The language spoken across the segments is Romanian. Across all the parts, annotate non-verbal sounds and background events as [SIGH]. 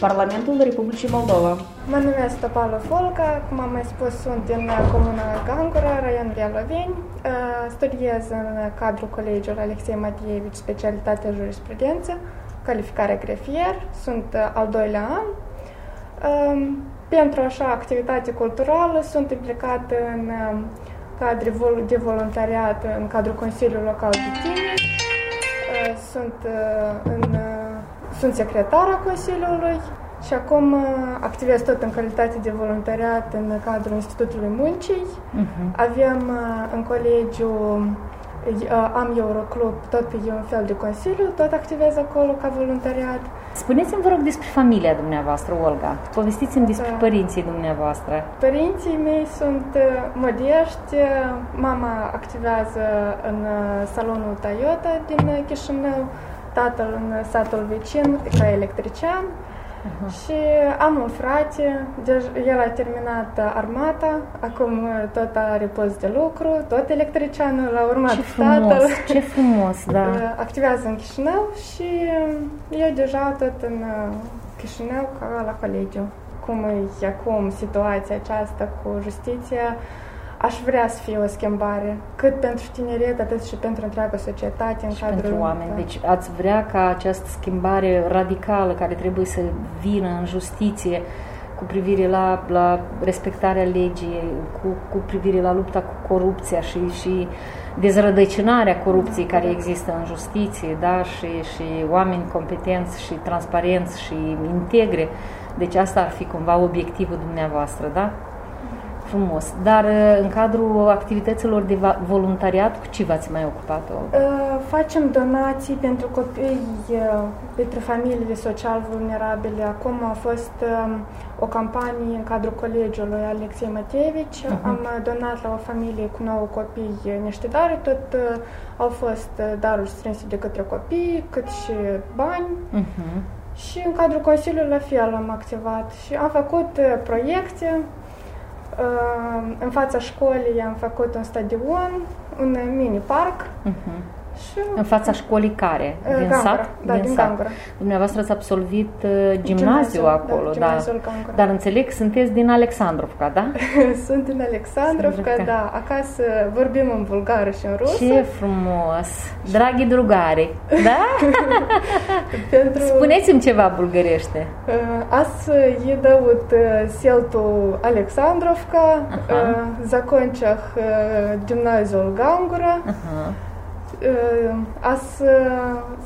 Parlamentul Republicii Moldova. Mă numesc Topală Folca, cum am mai spus, sunt din comuna Gangura, raionul Ialoveni. Studiez în cadrul colegiului Alexei Matievici, specialitatea jurisprudență, calificare grefier, sunt al doilea an. Pentru așa activitate culturală sunt implicată în cadre de voluntariat în cadrul Consiliului Local de Tineri. Sunt, în, sunt secretara Consiliului și acum activez tot în calitate de voluntariat în cadrul Institutului Muncii. Uh-huh. Avem în colegiu am Euroclub, tot pe un fel de consiliu, tot activez acolo ca voluntariat. Spuneți-mi, vă rog, despre familia dumneavoastră, Olga. Povestiți-mi despre da. părinții dumneavoastră. Părinții mei sunt modești. Mama activează în salonul Toyota din Chișinău, tatăl în satul vecin ca electrician. Uh-huh. Și am un frate, el a terminat armata, acum tot are post de lucru, tot electricianul, l-a urmat ce frumos, tatăl. Ce frumos, [LAUGHS] da. Activează în Chișinău și eu deja tot în Chișinău ca la colegiu. Cum e acum situația aceasta cu justiția, aș vrea să fie o schimbare, cât pentru tineret, atât și pentru întreaga societate. În și cadrul, pentru oameni. Da. Deci ați vrea ca această schimbare radicală care trebuie să vină în justiție cu privire la, la respectarea legii, cu, cu privire la lupta cu corupția și, și dezrădăcinarea corupției care există în justiție, da? și, și oameni competenți și transparenți și integre. Deci asta ar fi cumva obiectivul dumneavoastră, da? Frumos. Dar uh, în cadrul activităților de voluntariat, cu ce v-ați mai ocupat? Uh, facem donații pentru copii, uh, pentru familiile social vulnerabile. Acum a fost um, o campanie în cadrul colegiului Alexei Mateevici. Uh-huh. Am donat la o familie cu nouă copii niște daruri. Tot au fost daruri strânse de către copii, cât și bani. Uh-huh. Și în cadrul Consiliului la fel am activat și am făcut proiecte în fața școlii am făcut un stadion, un mini parc. Uh-huh. Și... În fața școlii care? Din Gangura, sat? Da, din, din Gangura. Dumneavoastră ați absolvit uh, gimnaziu da, acolo, da, da. Dar înțeleg, sunteți din Alexandrovca, da? [LAUGHS] Sunt din Alexandrovca, da. Acasă vorbim în bulgară și în rusă. Ce frumos! Dragi drugari, da? [LAUGHS] Pentru... Spuneți-mi ceva bulgărește. Ас едавут селту Александровка, закончах гимназию Гангура. Е, аз е,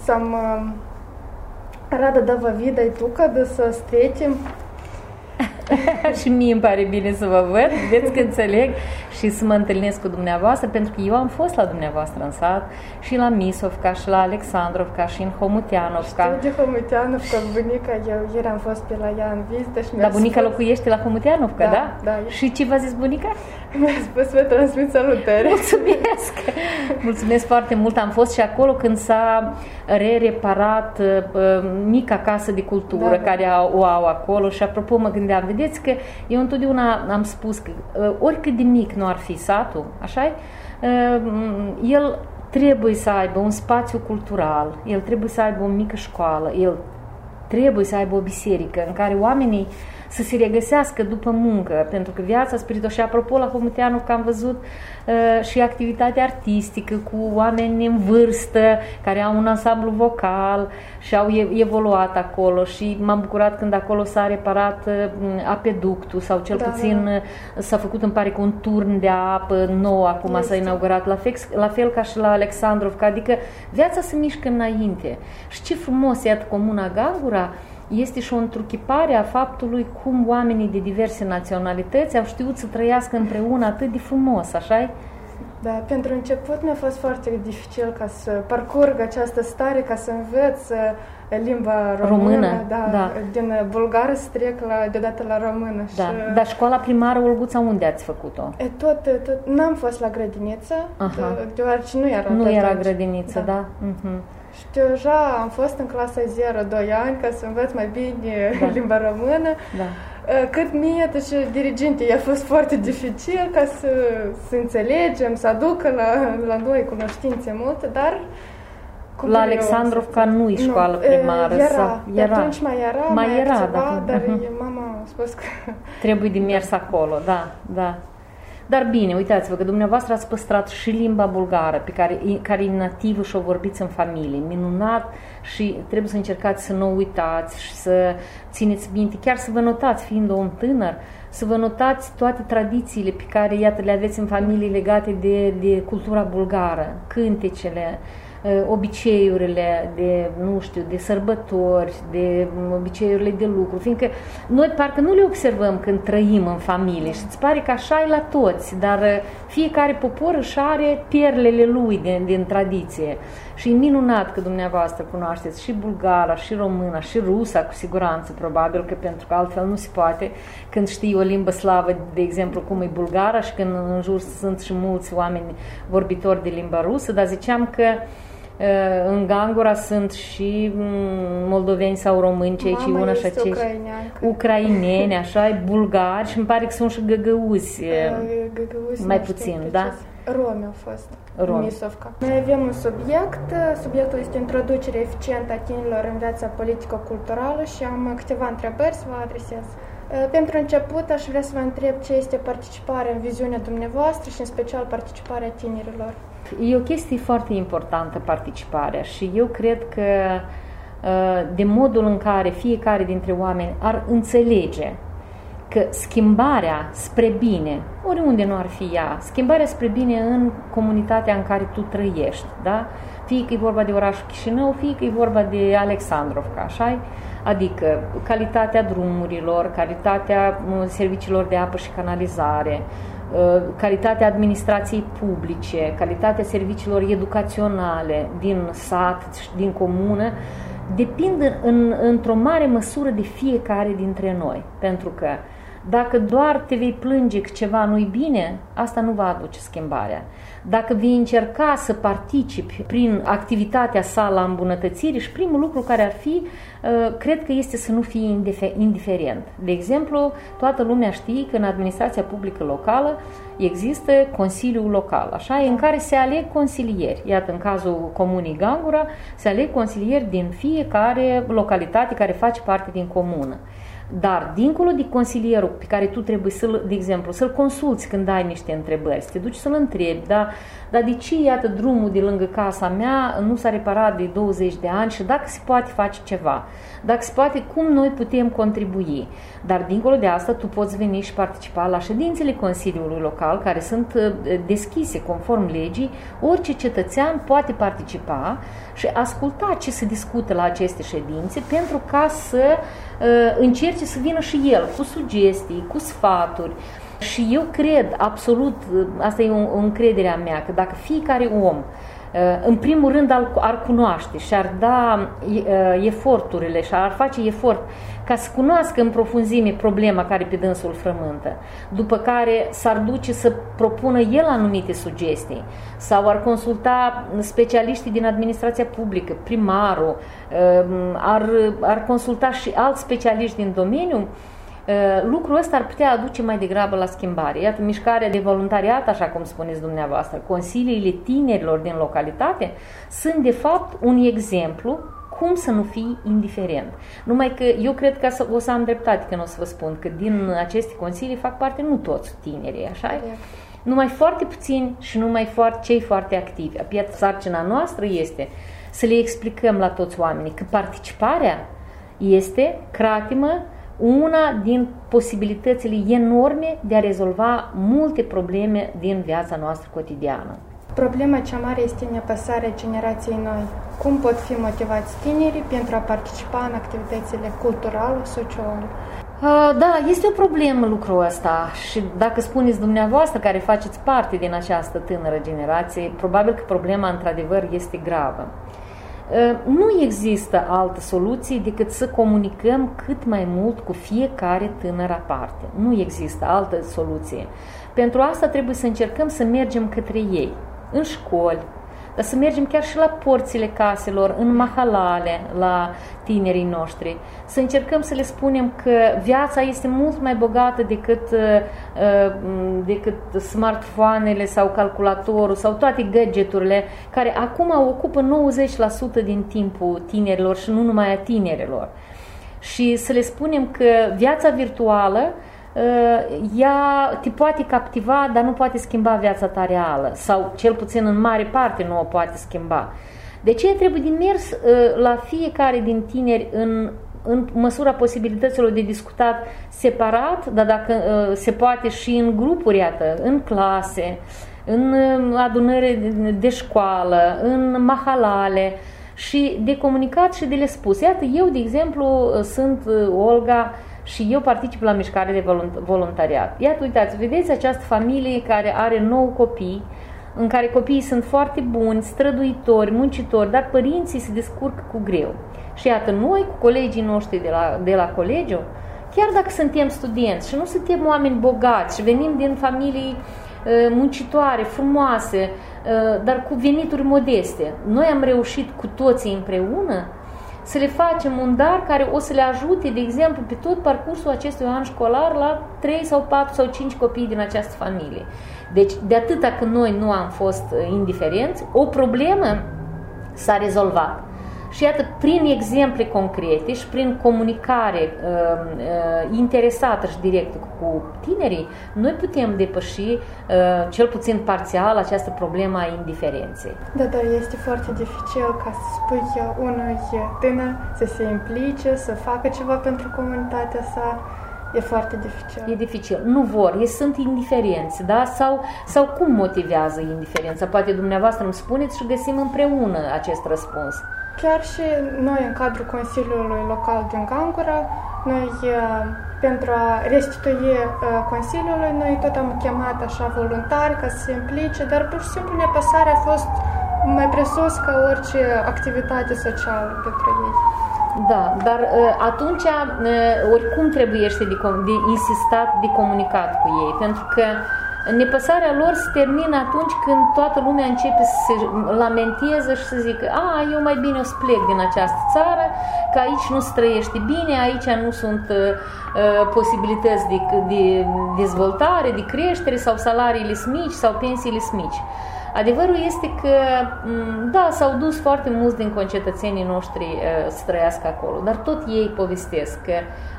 съм е, рада да ви дойду, да се встретим. [LAUGHS] și mie îmi pare bine să vă văd, vedeți că înțeleg și să mă întâlnesc cu dumneavoastră, pentru că eu am fost la dumneavoastră în sat și la Misovca și la Alexandrovca și în Homutianovca. Știu de Homutianovca, bunica, eu ieri am fost pe la ea în vizită și Dar bunica spus... locuiește la Homutianovca, da? Da. da. Și ce v-a zis bunica? Mi-a spus vă transmit salutări. Mulțumesc! Mulțumesc foarte mult. Am fost și acolo când s-a re-reparat uh, mica casă de cultură da, care da. o au acolo și apropo mă gândeam, vedeți că eu întotdeauna am spus că uh, oricât de mic nu ar fi satul, așa uh, el trebuie să aibă un spațiu cultural, el trebuie să aibă o mică școală, el trebuie să aibă o biserică în care oamenii uh, să se regăsească după muncă, pentru că viața spirituală și apropo la Homuteanu că am văzut uh, și activitatea artistică cu oameni în vârstă care au un ansamblu vocal și au evoluat acolo și m-am bucurat când acolo s-a reparat uh, apeductul sau cel da, puțin da. Uh, s-a făcut îmi pare că un turn de apă nou acum este. s-a inaugurat la fel, la fel ca și la Alexandrovca, adică viața se mișcă înainte. Și ce frumos, iată, Comuna Gangura este și o întruchipare a faptului cum oamenii de diverse naționalități au știut să trăiască împreună atât de frumos, așa Da, pentru început mi-a fost foarte dificil ca să parcurg această stare, ca să învăț uh, limba română, română da, da. din bulgară să trec la, deodată la română. Da. Și... Dar școala primară Olguța unde ați făcut-o? E, tot, tot, n-am fost la grădiniță, Aha. deoarece nu era Nu era grădiniță, da. da. Uh-huh. Și deja am fost în clasa 0-2 ani ca să învăț mai bine da. [LAUGHS] limba română. Da. Cât mie, și dirigintii, a fost foarte dificil ca să, să înțelegem, să aducă la, la noi cunoștințe multe, dar Cum La vreau Alexandrovca să- nu e școală Nu, primară. Era, sau- Pe atunci mai era, mai, Mai era, activa, da. dar Mhm. mama a spus că... Trebuie de mers acolo, da, da. Dar bine, uitați-vă că dumneavoastră ați păstrat și limba bulgară, pe care, care e nativă și o vorbiți în familie. Minunat și trebuie să încercați să nu o uitați și să țineți minte, chiar să vă notați, fiind om tânăr, să vă notați toate tradițiile pe care, iată, le aveți în familie legate de, de cultura bulgară, cântecele, uh, obiceiurile de, nu știu, de sărbători, de mm, obiceiurile de lucru, fiindcă noi parcă nu le observăm când trăim în familie și îți pare că așa e la toți, dar uh, fiecare popor își are perlele lui din, din tradiție. Și e minunat că dumneavoastră cunoașteți și bulgara, și româna, și rusa, cu siguranță, probabil că pentru că altfel nu se poate când știi o limbă slavă, de exemplu, cum e bulgara și când în jur sunt și mulți oameni vorbitori de limba rusă, dar ziceam că uh, în Gangura sunt și mm, moldoveni sau români, cei ce Mama una și este acei ucraineancă. ucraineni, așa, e bulgari și îmi pare că sunt și găgăuzi. Uh, găgăuzi, mai nu știu puțin, precis. da? Romi au fost. Romi. Misovca. Noi avem un subiect. Subiectul este introducerea eficientă a tinerilor în viața politico-culturală și am câteva întrebări să vă adresez. Uh, Pentru început, aș vrea să vă întreb ce este participarea în viziunea dumneavoastră și în special participarea tinerilor. E o chestie foarte importantă participarea și eu cred că uh, de modul în care fiecare dintre oameni ar înțelege că schimbarea spre bine, oriunde nu ar fi ea, schimbarea spre bine în comunitatea în care tu trăiești, da? Fie că e vorba de orașul Chișinău, fie că e vorba de Alexandrovca, așa Adică calitatea drumurilor, calitatea uh, serviciilor de apă și canalizare, uh, calitatea administrației publice, calitatea serviciilor educaționale din sat și din comună, depind în, în, într-o mare măsură de fiecare dintre noi. Pentru că dacă doar te vei plânge că ceva nu-i bine, asta nu va aduce schimbarea. Dacă vei încerca să participi prin activitatea sa la îmbunătățire și primul lucru care ar fi, uh, cred că este să nu fii indife- indiferent. De exemplu, toată lumea știe că în administrația publică locală există Consiliul Local, așa, în care se aleg consilieri. Iată, în cazul Comunii Gangura, se aleg consilieri din fiecare localitate care face parte din comună. Dar, dincolo de consilierul pe care tu trebuie să-l, de exemplu, să-l consulți când ai niște întrebări, să te duci să-l întrebi, da, dar de ce, iată, drumul de lângă casa mea nu s-a reparat de 20 de ani și dacă se poate face ceva, dacă se poate, cum noi putem contribui. Dar, dincolo de asta, tu poți veni și participa la ședințele Consiliului Local, care sunt uh, deschise conform legii, orice cetățean poate participa și asculta ce se discută la aceste ședințe pentru ca să uh, încerce să vină și el cu sugestii, cu sfaturi. Și eu cred absolut, asta e o, o încrederea mea, că dacă fiecare om în primul rând ar, ar cunoaște și ar da eforturile și ar face efort ca să cunoască în profunzime problema care pe dânsul frământă, după care s-ar duce să propună el anumite sugestii sau ar consulta specialiștii din administrația publică, primarul, ar, ar consulta și alți specialiști din domeniu, lucrul ăsta ar putea aduce mai degrabă la schimbare. Iată, mișcarea de voluntariat, așa cum spuneți dumneavoastră, consiliile tinerilor din localitate sunt de fapt un exemplu cum să nu fii indiferent. Numai că eu cred că o să am dreptate când o să vă spun că din aceste consilii fac parte nu toți tinerii, așa e? Numai foarte puțini și numai foarte, cei foarte activi. Iată, sarcina noastră este să le explicăm la toți oamenii că participarea este cratimă una din posibilitățile enorme de a rezolva multe probleme din viața noastră cotidiană. Problema cea mare este nepăsarea generației noi. Cum pot fi motivați tinerii pentru a participa în activitățile culturale, sociale? Da, este o problemă lucrul ăsta și dacă spuneți dumneavoastră care faceți parte din această tânără generație, probabil că problema într-adevăr este gravă. Nu există altă soluție decât să comunicăm cât mai mult cu fiecare tânără parte. Nu există altă soluție. Pentru asta trebuie să încercăm să mergem către ei, în școli, dar să mergem chiar și la porțile caselor, în mahalale, la tinerii noștri. Să încercăm să le spunem că viața este mult mai bogată decât, uh, uh, decât smartphone-ele sau calculatorul sau toate gadgeturile care acum ocupă 90% din timpul tinerilor și nu numai a tinerilor. Și să le spunem că viața virtuală uh, ea te poate captiva, dar nu poate schimba viața ta reală sau cel puțin în mare parte nu o poate schimba. De ce trebuie din mers uh, la fiecare din tineri în, în măsura posibilităților de discutat separat, dar dacă uh, se poate și în grupuri, iată, în clase, în adunări de școală, în mahalale și de comunicat și de le spus. Iată, eu, de exemplu, sunt Olga și eu particip la mișcare de voluntariat. Iată, uitați, vedeți această familie care are nou copii, în care copiii sunt foarte buni, străduitori, muncitori, dar părinții se descurcă cu greu. Și iată, noi cu colegii noștri de la, de la colegiu, chiar dacă suntem studenți și nu suntem oameni bogați și venim din familii uh, muncitoare, frumoase, uh, dar cu venituri modeste, noi am reușit cu toții împreună să le facem un dar care o să le ajute, de exemplu, pe tot parcursul acestui an școlar la 3 sau 4 sau 5 copii din această familie. Deci, de atâta când noi nu am fost uh, indiferenți, o problemă s-a rezolvat. Și iată, prin exemple concrete și prin comunicare uh, uh, interesată și directă cu tinerii, noi putem depăși, uh, cel puțin parțial, această problemă a indiferenței. Da, dar este foarte dificil ca să spui unui tânăr să se implice, să facă ceva pentru comunitatea sa, E foarte dificil. E dificil. Nu vor, ei sunt indiferenți, da? Sau, sau cum motivează indiferența? Poate dumneavoastră îmi spuneți și găsim împreună acest răspuns. Chiar și noi, în cadrul Consiliului Local din Gangura, noi, pentru a restitui Consiliului, noi tot am chemat așa voluntari ca să se implice, dar pur și simplu nepăsarea a fost mai presus ca orice activitate socială pentru ei. Da, dar atunci oricum trebuie de, de insistat, de comunicat cu ei, pentru că Nepăsarea lor se termină atunci când toată lumea începe să se lamenteze și să zică a, eu mai bine o să plec din această țară, că aici nu se trăiește bine, aici nu sunt uh, uh posibilități de, de dezvoltare, de creștere sau salariile sunt mici sau pensiile sunt mici. Adevărul este că, da, s-au dus foarte mulți din concetățenii noștri uh, să trăiască acolo, dar tot ei povestesc că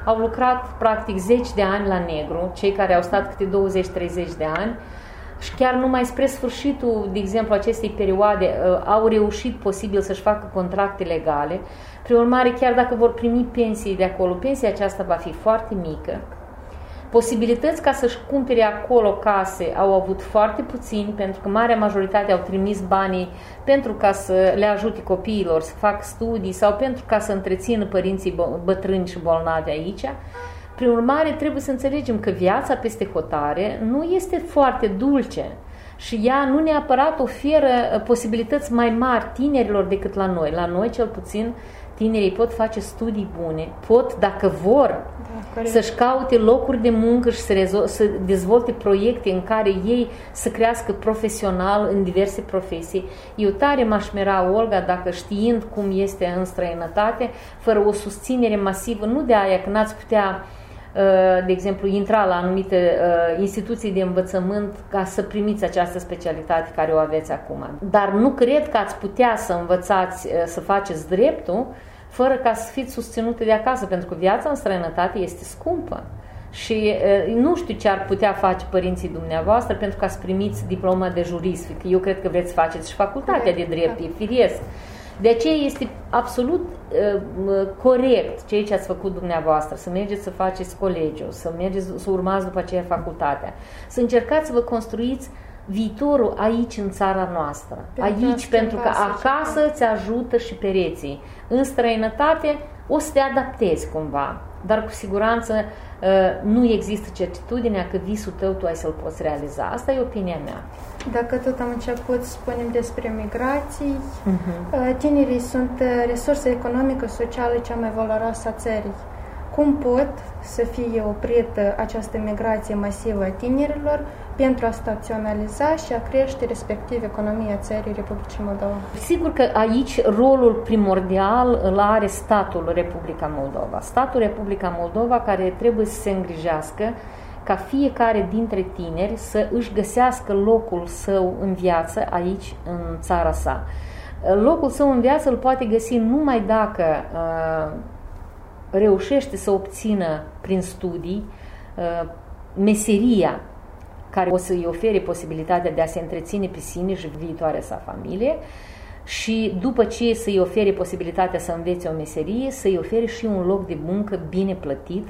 au lucrat practic zeci de ani la negru, cei care au stat câte 20-30 de ani, și chiar numai spre sfârșitul, de exemplu, acestei perioade uh, au reușit posibil să-și facă contracte legale. Prin urmare, chiar dacă vor primi pensii de acolo, pensia aceasta va fi foarte mică Posibilități ca să-și cumpere acolo case au avut foarte puțini, pentru că marea majoritate au trimis banii pentru ca să le ajute copiilor să facă studii sau pentru ca să întrețină părinții bătrâni și bolnavi aici. Prin urmare, trebuie să înțelegem că viața peste hotare nu este foarte dulce și ea nu neapărat oferă uh, posibilități mai mari tinerilor decât la noi. La noi, cel puțin, tinerii pot face studii bune, pot, dacă vor, da, să-și caute locuri de muncă și să, rezo- să dezvolte proiecte în care ei să crească profesional în diverse profesii. Eu tare m-aș mera, Olga, dacă știind cum este în străinătate, fără o susținere masivă, nu de aia că n-ați putea uh, de exemplu, intra la anumite uh, instituții de învățământ ca să primiți această specialitate care o aveți acum. Dar nu cred că ați putea să învățați uh, să faceți dreptul fără ca să fiți susținute de acasă, pentru că viața în străinătate este scumpă. Și nu știu ce ar putea face părinții dumneavoastră pentru ca să primiți diploma de jurist. Că eu cred că vreți să faceți și facultatea de drept, e firesc. De aceea este absolut uh, corect ceea ce ați făcut dumneavoastră, să mergeți să faceți colegiul, să mergeți să urmați după aceea facultatea, să încercați să vă construiți viitorul aici în țara noastră. Pe aici, pentru că acasă îți ajută și pereții. În străinătate o să te adaptezi cumva, dar cu siguranță uh, nu există certitudinea că visul tău tu ai să-l poți realiza. Asta e opinia mea. Dacă tot am început să spunem despre migrații, uh-huh. tinerii sunt uh, resursa economică, socială cea mai valoroasă a țării. Cum pot să fie oprită această migrație masivă a tinerilor pentru a staționaliza și a crește respectiv economia țării Republicii Moldova. Sigur că aici rolul primordial îl are statul Republica Moldova. Statul Republica Moldova care trebuie să se îngrijească ca fiecare dintre tineri să își găsească locul său în viață aici, în țara sa. Locul său în viață îl poate găsi numai dacă uh, reușește să obțină prin studii uh, meseria care o să-i ofere posibilitatea de a se întreține pe sine și viitoarea sa familie și după ce să-i ofere posibilitatea să învețe o meserie, să-i ofere și un loc de muncă bine plătit,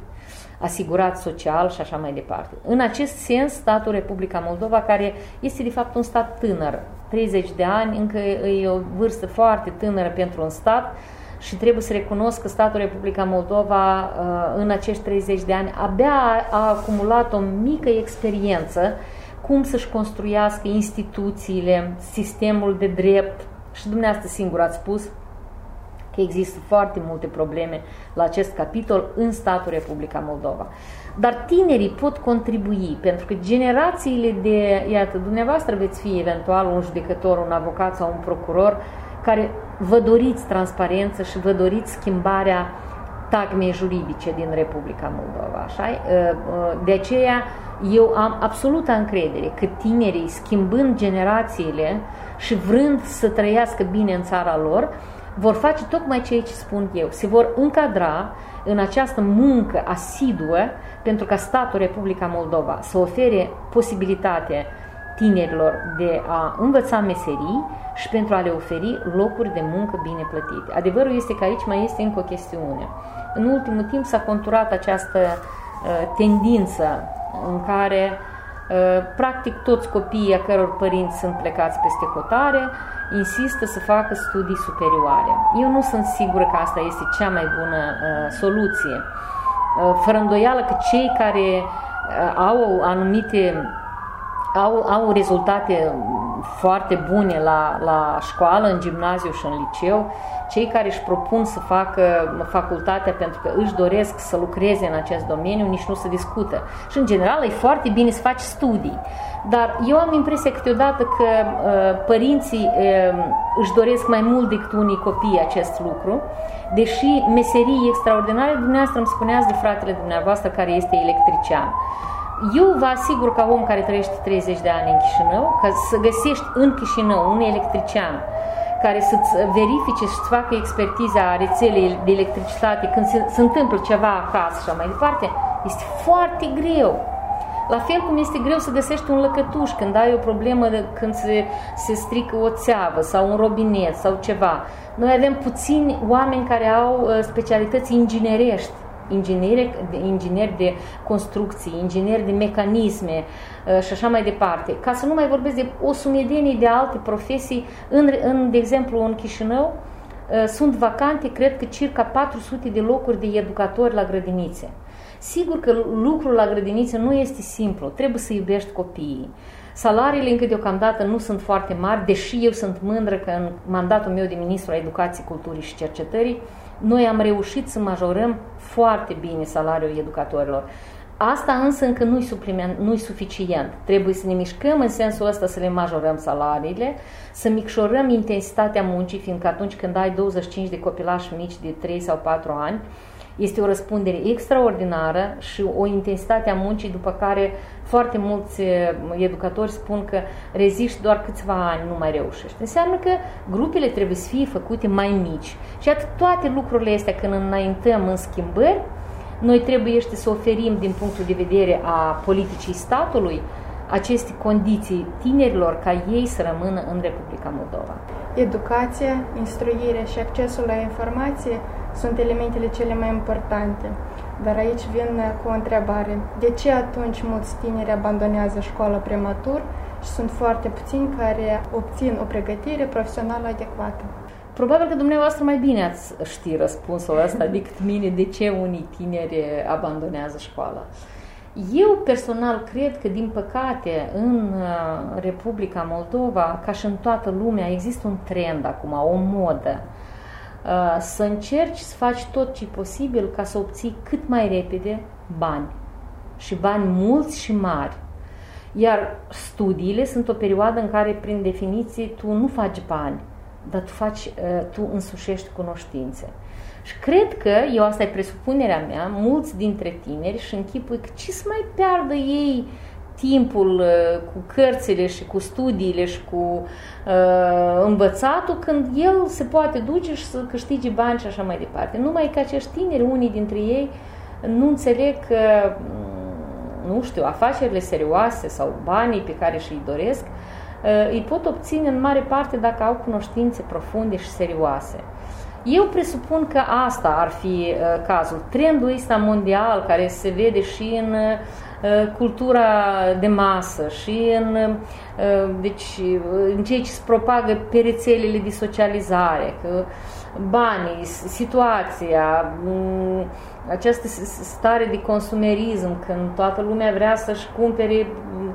asigurat social și așa mai departe. În acest sens, statul Republica Moldova, care este de fapt un stat tânăr, 30 de ani, încă e o vârstă foarte tânără pentru un stat, și trebuie să recunosc că statul Republica Moldova uh, în acești 30 de ani abia a acumulat o mică experiență cum să-și construiască instituțiile, sistemul de drept și dumneavoastră singur ați spus că există foarte multe probleme la acest capitol în statul Republica Moldova. Dar tinerii pot contribui, pentru că generațiile de, iată, dumneavoastră veți fi eventual un judecător, un avocat sau un procuror, care vă doriți transparență și vă doriți schimbarea tagmei juridice din Republica Moldova. Așa? Ă, ă, de aceea eu am absolută încredere că tinerii, schimbând generațiile și vrând să trăiască bine în țara lor, vor face tocmai ceea ce spun eu. Se vor încadra în această muncă asiduă pentru ca statul Republica Moldova să ofere posibilitatea tinerilor de a învăța meserii și pentru a le oferi locuri de muncă bine plătite. Adevărul este că aici mai este încă o chestiune. În ultimul timp s-a conturat această uh, tendință în care uh, practic toți copiii a căror părinți sunt plecați peste hotare insistă să facă studii superioare. Eu nu sunt sigură că asta este cea mai bună uh, soluție. Uh, fără îndoială că cei care uh, au anumite au, au rezultate foarte bune la, la școală, în gimnaziu și în liceu, cei care își propun să facă facultatea pentru că își doresc să lucreze în acest domeniu, nici nu se discută. Și în general e foarte bine să faci studii. Dar eu am impresia câteodată că uh, părinții uh, își doresc mai mult decât unii copii acest lucru, deși meserii extraordinare, dumneavoastră îmi spuneați de fratele dumneavoastră care este electrician. Eu vă asigur ca om care trăiește 30 de ani în Chișinău, că să găsești în Chișinău un electrician care să-ți verifice și să facă expertiza rețelei de electricitate când se, se întâmplă ceva acasă și așa mai departe, este foarte greu. La fel cum este greu să găsești un lăcătuș când ai o problemă, când se, se strică o țeavă sau un robinet sau ceva. Noi avem puțini oameni care au uh, specialități inginerești ingineri, ingineri de construcții, ingineri de mecanisme uh, și așa mai departe. Ca să nu mai vorbesc de o sumedenie de alte profesii, în, în, de exemplu în Chișinău, uh, sunt vacante, cred că circa 400 de locuri de educatori la grădinițe. Sigur că lucrul la grădiniță nu este simplu, trebuie să iubești copiii. Salariile încă deocamdată nu sunt foarte mari, deși eu sunt mândră că în mandatul meu de ministru a Educației, Culturii și Cercetării noi am reușit să majorăm foarte bine salariul educatorilor. Asta însă încă nu-i, supliment, nu-i suficient. Trebuie să ne mișcăm în sensul ăsta să le majorăm salariile, să micșorăm intensitatea muncii, fiindcă atunci când ai 25 de copilași mici de 3 sau 4 ani, este o răspundere extraordinară și o intensitate a muncii după care foarte mulți eh, educatori spun că reziști doar câțiva ani, nu mai reușești. Înseamnă că grupele trebuie să fie făcute mai mici. Și atât toate lucrurile astea când înaintăm în schimbări, noi trebuie să oferim din punctul de vedere a politicii statului aceste condiții tinerilor ca ei să rămână în Republica Moldova. Educația, instruirea și accesul la informație sunt elementele cele mai importante. Dar aici vin cu o întrebare. De ce atunci mulți tineri abandonează școala prematur și sunt foarte puțini care obțin o pregătire profesională adecvată? Probabil că dumneavoastră mai bine ați ști răspunsul ăsta decât mine de ce unii tineri abandonează școala. Eu personal cred că, din păcate, în uh, Republica Moldova, ca și în toată lumea, există un trend acum, o modă Uh, să încerci să faci tot ce posibil ca să obții cât mai repede bani. Și bani mulți și mari. Iar studiile sunt o perioadă în care, prin definiție, tu nu faci bani, dar tu, faci, uh, tu însușești cunoștințe. Și cred că, eu asta e presupunerea mea, mulți dintre tineri și închipui că ce să mai piardă ei timpul uh, cu cărțile și cu studiile și cu uh, învățatul când el se poate duce și să câștige bani și așa mai departe. Numai că acești tineri, unii dintre ei, nu înțeleg că, mm, nu știu, afacerile serioase sau banii pe care și-i doresc, uh, îi pot obține în mare parte dacă au cunoștințe profunde și serioase. Eu presupun că asta ar fi uh, cazul. Trendul ăsta mondial care se vede și în uh, cultura de masă și în, uh, deci, în ceea ce se propagă pe rețelele de socializare, că banii, situația, mm, această stare de consumerism, când toată lumea vrea să-și cumpere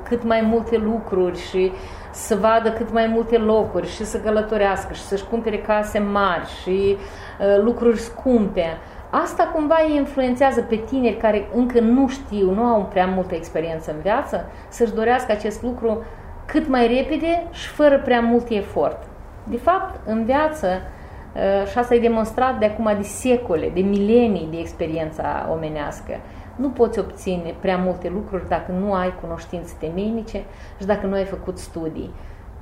cât mai multe lucruri și să vadă cât mai multe locuri și să călătorească și să-și cumpere case mari și uh, lucruri scumpe. Asta cumva îi influențează pe tineri care încă nu știu, nu au prea multă experiență în viață, să-și dorească acest lucru cât mai repede și fără prea mult efort. De fapt, în viață, uh, și asta e demonstrat de acum de secole, de milenii de experiența omenească, nu poți obține prea multe lucruri dacă nu ai cunoștințe temeinice și dacă nu ai făcut studii.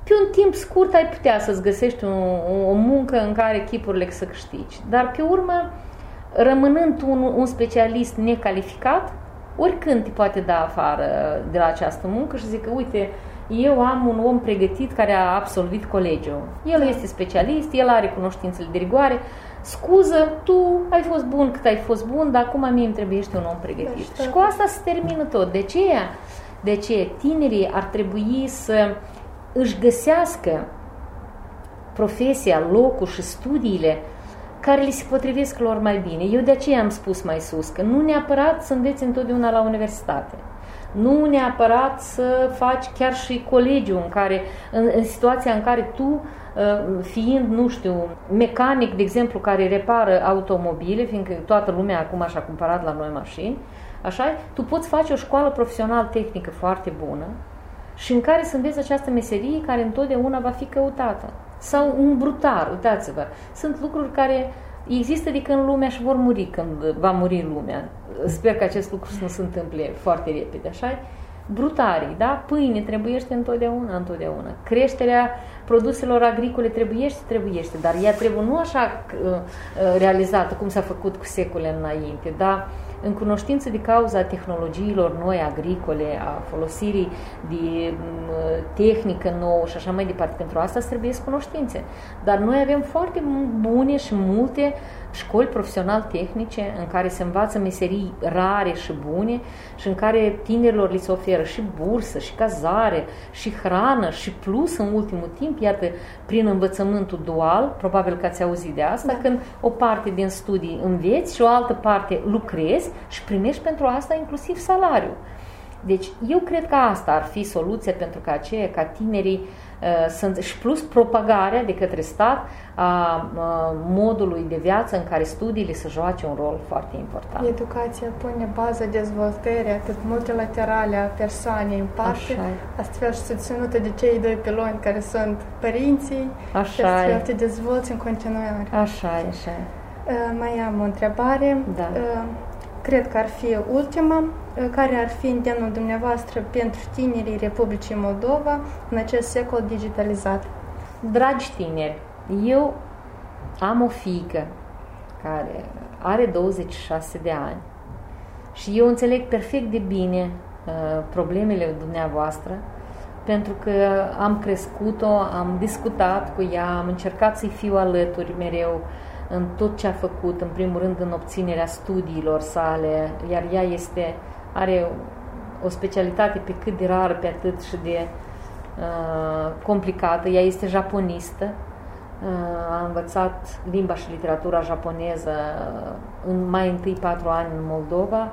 Pe un timp scurt ai putea să-ți găsești o, o muncă în care chipurile să câștigi, dar pe urmă, rămânând un, un specialist necalificat, oricând te poate da afară de la această muncă și zică, uite, eu am un om pregătit care a absolvit colegiul. El da. este specialist, el are cunoștințele de rigoare, scuză, tu ai fost bun cât ai fost bun, dar acum mie îmi trebuie un om pregătit. Da, și cu asta se termină tot. De ce? De ce tinerii ar trebui să își găsească profesia, locul și studiile care li se potrivesc lor mai bine. Eu de aceea am spus mai sus că nu neapărat să înveți întotdeauna la universitate. Nu neapărat să faci chiar și colegiul în care, în, în situația în care tu Uh, fiind, nu știu, mecanic, de exemplu, care repară automobile, fiindcă toată lumea acum și-a cumpărat la noi mașini, așa, tu poți face o școală profesională tehnică foarte bună și în care să înveți această meserie care întotdeauna va fi căutată. Sau un brutar, uitați-vă, sunt lucruri care există de când lumea și vor muri când va muri lumea. Sper că acest lucru să nu se întâmple foarte repede, așa brutarii, da? Pâine trebuiește întotdeauna, întotdeauna. Creșterea produselor agricole trebuiește, trebuiește, dar ea trebuie nu așa uh, uh, realizată cum s-a făcut cu secole înainte, dar în cunoștință de cauza tehnologiilor noi agricole, a folosirii de uh, tehnică nouă și așa mai departe. Pentru asta trebuie cunoștințe. Dar noi avem foarte bune și multe școli profesional-tehnice în care se învață meserii rare și bune și în care tinerilor li se oferă și bursă, și cazare, și hrană, și plus în ultimul timp, iată, prin învățământul dual, probabil că ați auzit de asta, da. când o parte din studii înveți și o altă parte lucrezi și primești pentru asta inclusiv salariu. Deci eu cred că asta ar fi soluția pentru ca aceea, ca tinerii uh, sunt, și plus propagarea de către stat a uh, modului de viață în care studiile să joace un rol foarte important. Educația pune baza dezvoltării atât multilaterale a persoanei în parte, astfel și susținută de cei doi piloni care sunt părinții, așa și astfel te dezvolți în continuare. Așa e, așa e. Uh, mai am o întrebare. Da. Uh, cred că ar fi ultima, uh, care ar fi îndemnul dumneavoastră pentru tinerii Republicii Moldova în acest secol digitalizat? Dragi tineri, eu am o fiică care are 26 de ani și eu înțeleg perfect de bine uh, problemele dumneavoastră pentru că am crescut-o, am discutat cu ea, am încercat să-i fiu alături mereu în tot ce a făcut, în primul rând în obținerea studiilor sale, iar ea este, are o specialitate pe cât de rară, pe atât și de uh, complicată. Ea este japonistă, uh, a învățat limba și literatura japoneză în mai întâi patru ani în Moldova,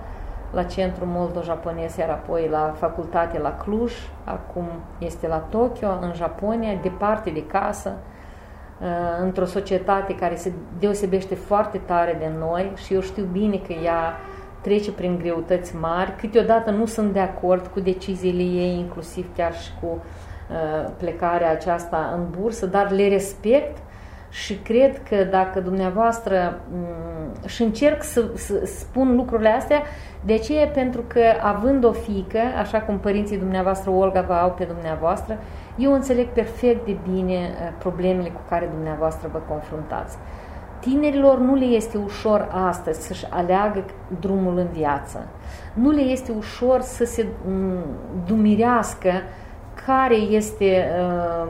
la Centrul Moldo-Japonez, iar apoi la facultate la Cluj, acum este la Tokyo, în Japonia, departe de casă, Uh, într-o societate care se deosebește foarte tare de noi și eu știu bine că ea trece prin greutăți mari, câteodată nu sunt de acord cu deciziile ei, inclusiv chiar și cu uh, plecarea aceasta în bursă, dar le respect și cred că dacă dumneavoastră um, și încerc să, să spun lucrurile astea, de ce? Pentru că având o fică, așa cum părinții dumneavoastră Olga vă au pe dumneavoastră, eu înțeleg perfect de bine uh, problemele cu care dumneavoastră vă confruntați. Tinerilor nu le este ușor astăzi să-și aleagă drumul în viață. Nu le este ușor să se mm, dumirească care este uh,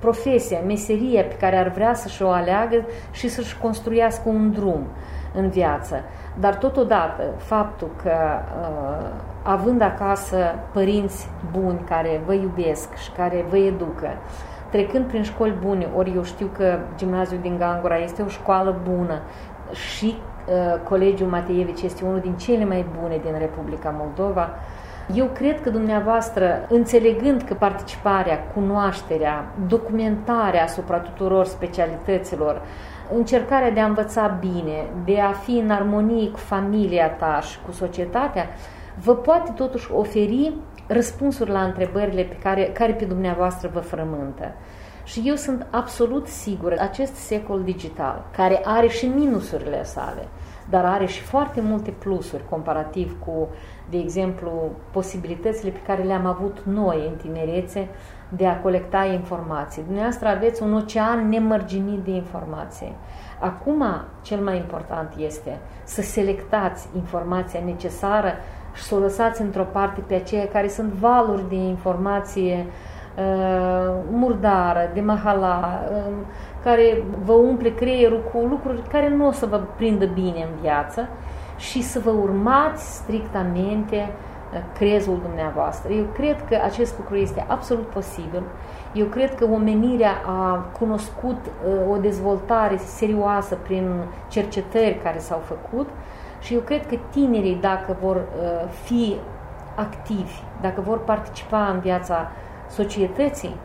profesia, meseria pe care ar vrea să-și o aleagă și să-și construiască un drum în viață. Dar totodată, faptul că uh, având acasă părinți buni care vă iubesc și care vă educă, trecând prin școli bune, ori eu știu că gimnaziul din Gangura este o școală bună și uh, Colegiul Mateevici este unul din cele mai bune din Republica Moldova, eu cred că dumneavoastră, înțelegând că participarea, cunoașterea, documentarea asupra tuturor specialităților, încercarea de a învăța bine, de a fi în armonie cu familia ta și cu societatea, vă poate totuși oferi răspunsuri la întrebările pe care, care pe dumneavoastră vă frământă. Și eu sunt absolut sigură, acest secol digital, care are și minusurile sale, dar are și foarte multe plusuri comparativ cu, de exemplu, posibilitățile pe care le-am avut noi în tinerețe de a colecta informații. Dumneavoastră aveți un ocean nemărginit de informație. Acum, cel mai important este să selectați informația necesară și să o lăsați într-o parte pe aceia care sunt valuri de informație uh, murdară, de mahala, uh, care vă umple creierul cu lucruri care nu o să vă prindă bine în viață și să vă urmați strictamente uh, crezul dumneavoastră. Eu cred că acest lucru este absolut posibil. Eu cred că omenirea a cunoscut uh, o dezvoltare serioasă prin cercetări care s-au făcut și eu cred că tinerii, dacă vor uh, fi activi, dacă vor participa în viața societății,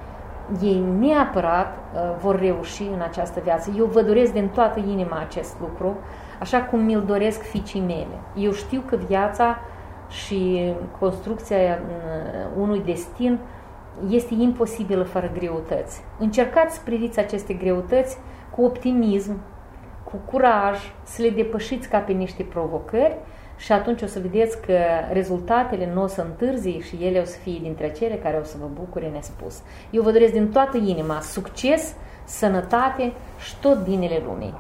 ei neapărat uh, vor reuși în această viață. Eu vă doresc din toată inima acest lucru, așa cum mi-l doresc fiicii mele. Eu știu că viața și construcția uh, unui destin este imposibilă fără greutăți. Încercați să priviți aceste greutăți cu optimism, cu curaj, să le depășiți ca pe niște provocări și atunci o să vedeți că rezultatele nu o să întârzi și ele o să fie dintre cele care o să vă bucure nespus. Eu vă doresc din toată inima succes, sănătate și tot binele lumii.